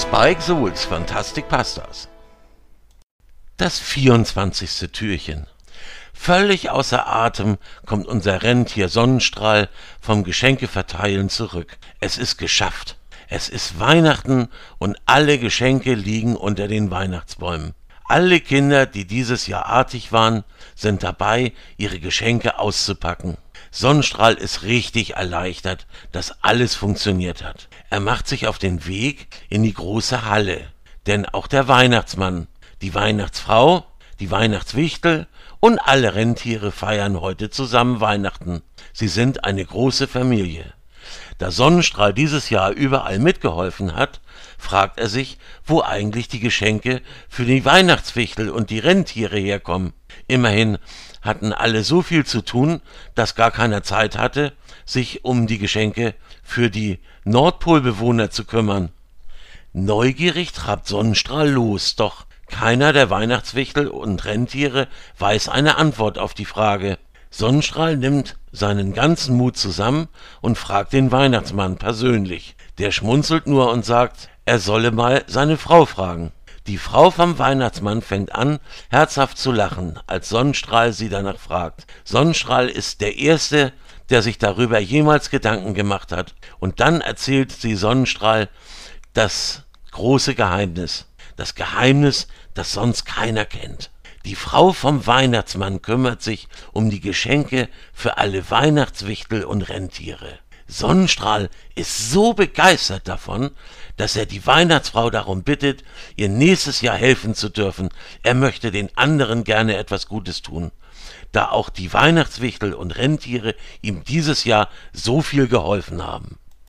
Spike Souls Fantastic Pastas. Das 24. Türchen. Völlig außer Atem kommt unser Rentier Sonnenstrahl vom Geschenkeverteilen zurück. Es ist geschafft. Es ist Weihnachten und alle Geschenke liegen unter den Weihnachtsbäumen. Alle Kinder, die dieses Jahr artig waren, sind dabei, ihre Geschenke auszupacken. Sonnenstrahl ist richtig erleichtert, dass alles funktioniert hat. Er macht sich auf den Weg in die große Halle. Denn auch der Weihnachtsmann, die Weihnachtsfrau, die Weihnachtswichtel und alle Rentiere feiern heute zusammen Weihnachten. Sie sind eine große Familie. Da Sonnenstrahl dieses Jahr überall mitgeholfen hat, fragt er sich, wo eigentlich die Geschenke für die Weihnachtswichtel und die Rentiere herkommen. Immerhin hatten alle so viel zu tun, dass gar keiner Zeit hatte, sich um die Geschenke für die Nordpolbewohner zu kümmern. Neugierig trabt Sonnenstrahl los, doch keiner der Weihnachtswichtel und Rentiere weiß eine Antwort auf die Frage. Sonnenstrahl nimmt seinen ganzen Mut zusammen und fragt den Weihnachtsmann persönlich. Der schmunzelt nur und sagt, er solle mal seine Frau fragen. Die Frau vom Weihnachtsmann fängt an, herzhaft zu lachen, als Sonnenstrahl sie danach fragt. Sonnenstrahl ist der Erste, der sich darüber jemals Gedanken gemacht hat. Und dann erzählt sie Sonnenstrahl das große Geheimnis. Das Geheimnis, das sonst keiner kennt. Die Frau vom Weihnachtsmann kümmert sich um die Geschenke für alle Weihnachtswichtel und Rentiere. Sonnenstrahl ist so begeistert davon, dass er die Weihnachtsfrau darum bittet, ihr nächstes Jahr helfen zu dürfen. Er möchte den anderen gerne etwas Gutes tun, da auch die Weihnachtswichtel und Rentiere ihm dieses Jahr so viel geholfen haben.